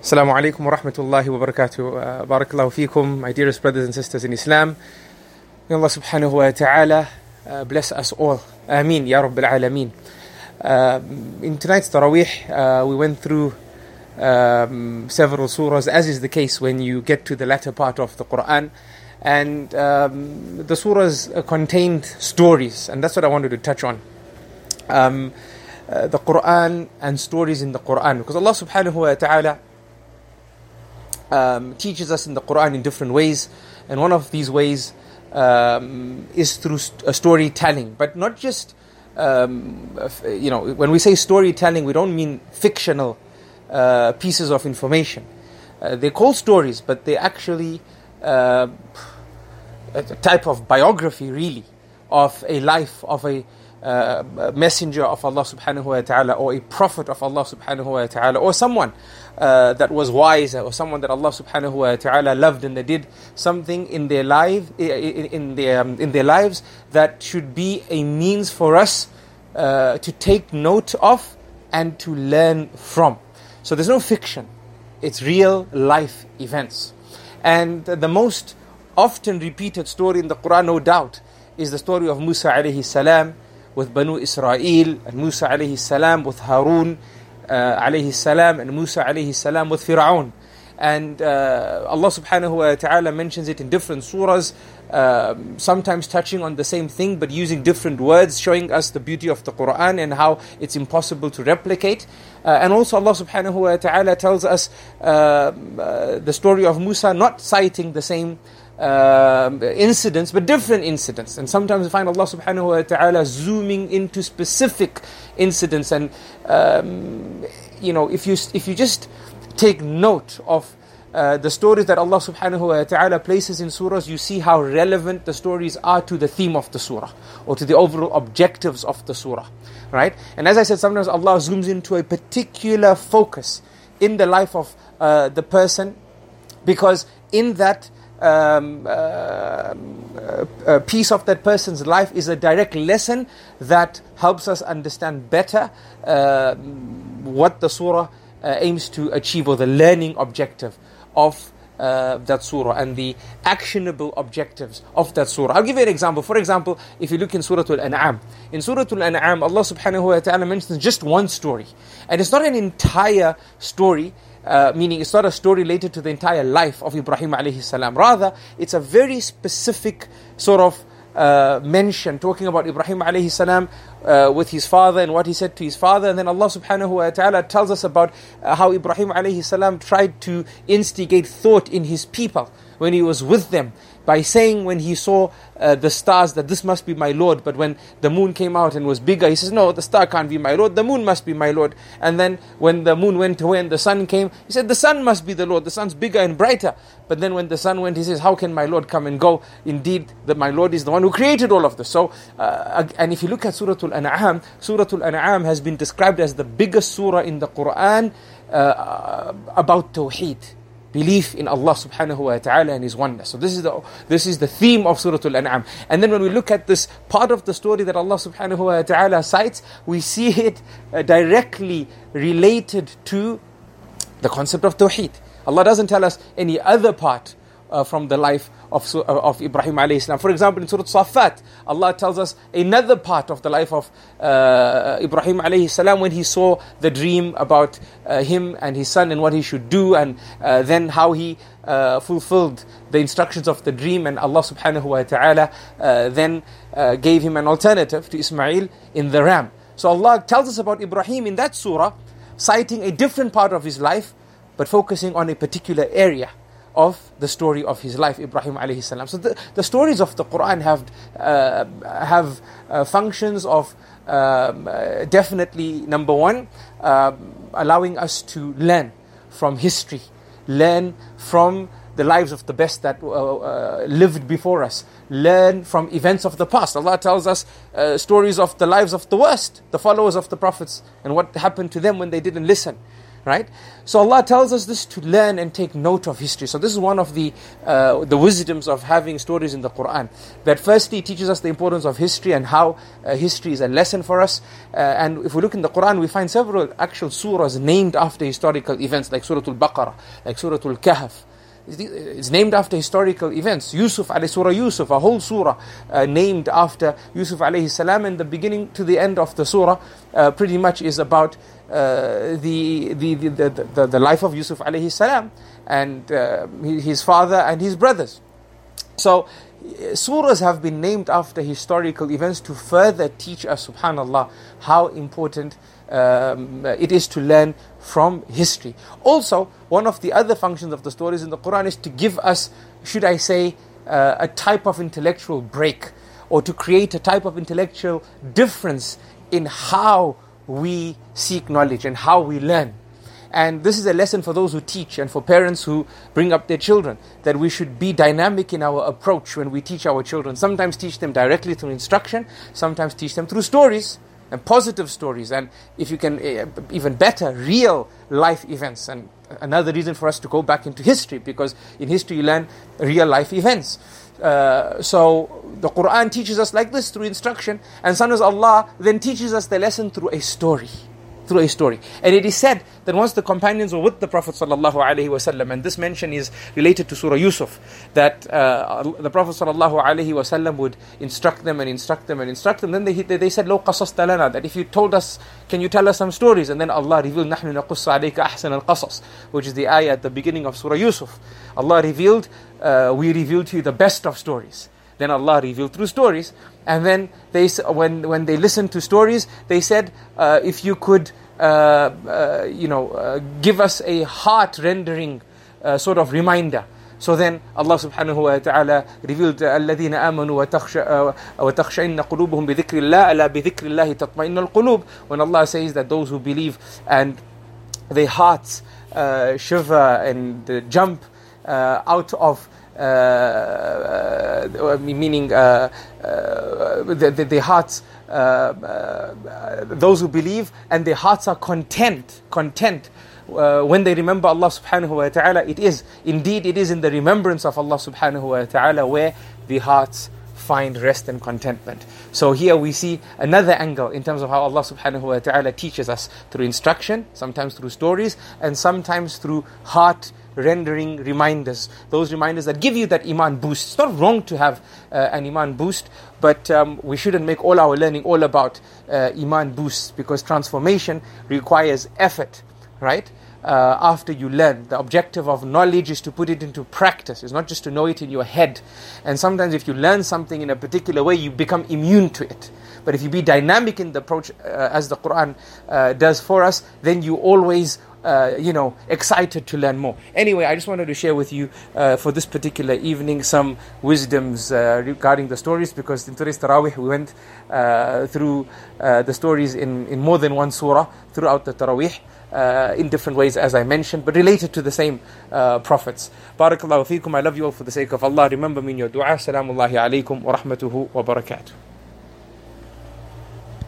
Assalamu alaikum wa rahmatullahi wa barakatuh. Uh, barakallahu my dearest brothers and sisters in Islam. May Allah subhanahu wa ta'ala uh, bless us all. Ameen, Ya Rabbil Alameen. Uh, in tonight's Taraweeh, uh, we went through um, several surahs, as is the case when you get to the latter part of the Quran. And um, the surahs contained stories, and that's what I wanted to touch on. Um, uh, the Quran and stories in the Quran. Because Allah subhanahu wa ta'ala um, teaches us in the Quran in different ways, and one of these ways um, is through st- storytelling, but not just. Um, you know, when we say storytelling, we don't mean fictional uh, pieces of information. Uh, they're called stories, but they're actually uh, a type of biography, really, of a life of a uh, messenger of Allah subhanahu wa ta'ala or a prophet of Allah subhanahu wa ta'ala or someone uh, that was wise or someone that Allah subhanahu wa ta'ala loved and they did something in their life in, in their um, in their lives that should be a means for us uh, to take note of and to learn from. So there's no fiction. It's real life events. And the most often repeated story in the Quran no doubt is the story of Musa alayhi salam with Banu Israel and Musa alayhi salam with Harun uh, alayhi salam and Musa alayhi salam with Fir'aun. And uh, Allah subhanahu wa ta'ala mentions it in different surahs, uh, sometimes touching on the same thing but using different words, showing us the beauty of the Quran and how it's impossible to replicate. Uh, and also Allah subhanahu wa ta'ala tells us uh, uh, the story of Musa not citing the same uh, incidents, but different incidents. And sometimes we find Allah subhanahu wa ta'ala zooming into specific incidents. And, um, you know, if you, if you just take note of uh, the stories that Allah subhanahu wa ta'ala places in surahs, you see how relevant the stories are to the theme of the surah or to the overall objectives of the surah. Right? And as I said, sometimes Allah zooms into a particular focus in the life of uh, the person because in that um, uh, a piece of that person's life is a direct lesson that helps us understand better uh, what the surah uh, aims to achieve or the learning objective of uh, that surah and the actionable objectives of that surah. I'll give you an example. For example, if you look in Surah Al-An'am, in Surah Al-An'am, Allah subhanahu wa ta'ala mentions just one story. And it's not an entire story, uh, meaning it's not a story related to the entire life of Ibrahim alayhi salam. Rather, it's a very specific sort of uh, mention talking about Ibrahim alayhi salam uh, with his father and what he said to his father. And then Allah subhanahu wa ta'ala tells us about uh, how Ibrahim alayhi salam tried to instigate thought in his people when he was with them by saying when he saw uh, the stars that this must be my Lord. But when the moon came out and was bigger, he says, No, the star can't be my Lord, the moon must be my Lord. And then when the moon went away and the sun came, he said, The sun must be the Lord, the sun's bigger and brighter. But then when the sun went, he says, How can my Lord come and go? Indeed, that my Lord is the one who created all of this. So, uh, and if you look at Surah Al An'am, Surah Al An'am has been described as the biggest surah in the Quran uh, about Tawheed belief in Allah subhanahu wa ta'ala and His oneness. So this is the this is the theme of Surah Al-An'am. And then when we look at this part of the story that Allah subhanahu wa ta'ala cites, we see it uh, directly related to the concept of Tawheed. Allah doesn't tell us any other part uh, from the life of, uh, of Ibrahim alayhi salam. For example, in Surah Safat, Allah tells us another part of the life of uh, Ibrahim alayhi salam when he saw the dream about uh, him and his son and what he should do, and uh, then how he uh, fulfilled the instructions of the dream, and Allah subhanahu wa ta'ala then gave him an alternative to Ismail in the ram. So Allah tells us about Ibrahim in that surah, citing a different part of his life, but focusing on a particular area of the story of his life, Ibrahim alayhi salam. So the, the stories of the Quran have uh, have uh, functions of um, uh, definitely number one, um, allowing us to learn from history, learn from the lives of the best that uh, uh, lived before us, learn from events of the past. Allah tells us uh, stories of the lives of the worst, the followers of the prophets, and what happened to them when they didn't listen. Right? So Allah tells us this to learn and take note of history. So this is one of the uh, the wisdoms of having stories in the Quran. That firstly teaches us the importance of history and how uh, history is a lesson for us. Uh, and if we look in the Quran, we find several actual surahs named after historical events, like Surah Al-Baqarah, like Surah Al-Kahf. It's named after historical events. Yusuf alayhi Surah Yusuf, a whole surah uh, named after Yusuf alayhi salam, and the beginning to the end of the surah uh, pretty much is about uh, the, the, the, the, the, life of Yusuf alayhi salam and uh, his father and his brothers. So, surahs have been named after historical events to further teach us, subhanAllah, how important um, it is to learn from history. Also, one of the other functions of the stories in the Quran is to give us, should I say, uh, a type of intellectual break or to create a type of intellectual difference in how we seek knowledge and how we learn. And this is a lesson for those who teach and for parents who bring up their children that we should be dynamic in our approach when we teach our children. Sometimes teach them directly through instruction, sometimes teach them through stories and positive stories, and if you can, uh, even better, real life events. And another reason for us to go back into history because in history you learn real life events. Uh, so the Quran teaches us like this through instruction, and sometimes Allah then teaches us the lesson through a story through a story. And it is said that once the companions were with the Prophet wasallam, and this mention is related to Surah Yusuf, that uh, the Prophet wasallam would instruct them and instruct them and instruct them. Then they, they said, "Lo qasas talana," that if you told us, can you tell us some stories? And then Allah revealed, "Nahnu naqus alayka ahsan al-qasas," which is the ayah at the beginning of Surah Yusuf. Allah revealed, uh, we revealed to you the best of stories. Then Allah revealed through stories. And then they, when, when they listened to stories, they said, uh, if you could, uh, uh, you know, uh, give us a heart-rendering uh, sort of reminder. So then Allah subhanahu wa ta'ala revealed الذين آمنوا وتخشعن قلوبهم بذكر الله ألا بذكر الله تطمئن القلوب when Allah says that those who believe and their hearts uh, shiver and jump uh, out of uh, uh, uh, uh, meaning uh, uh, the, the, the, hearts, those who believe, and their hearts are content, content. Uh, when they remember Allah subhanahu wa ta'ala, it is indeed it is in the remembrance of Allah subhanahu wa ta'ala where the hearts find rest and contentment. So here we see another angle in terms of how Allah subhanahu wa ta'ala teaches us through instruction, sometimes through stories, and sometimes through heart rendering reminders, those reminders that give you that iman boost. It's not wrong to have uh, an iman boost, but um, we shouldn't make all our learning all about uh, iman boosts because transformation requires effort, right? Uh, after you learn. The objective of knowledge is to put it into practice. It's not just to know it in your head. And sometimes, if you learn something in a particular way, you become immune to it. But if you be dynamic in the approach, uh, as the Quran uh, does for us, then you always uh, you know, excited to learn more. Anyway, I just wanted to share with you uh, for this particular evening some wisdoms uh, regarding the stories because in today's Tarawih we went uh, through uh, the stories in, in more than one surah throughout the Tarawih. Uh, in different ways, as I mentioned, but related to the same prophets. Barakallahu feekum. I love you all for the sake of Allah. Remember me in your dua. Assalamu alaikum wa rahmatuhu wa barakatuh.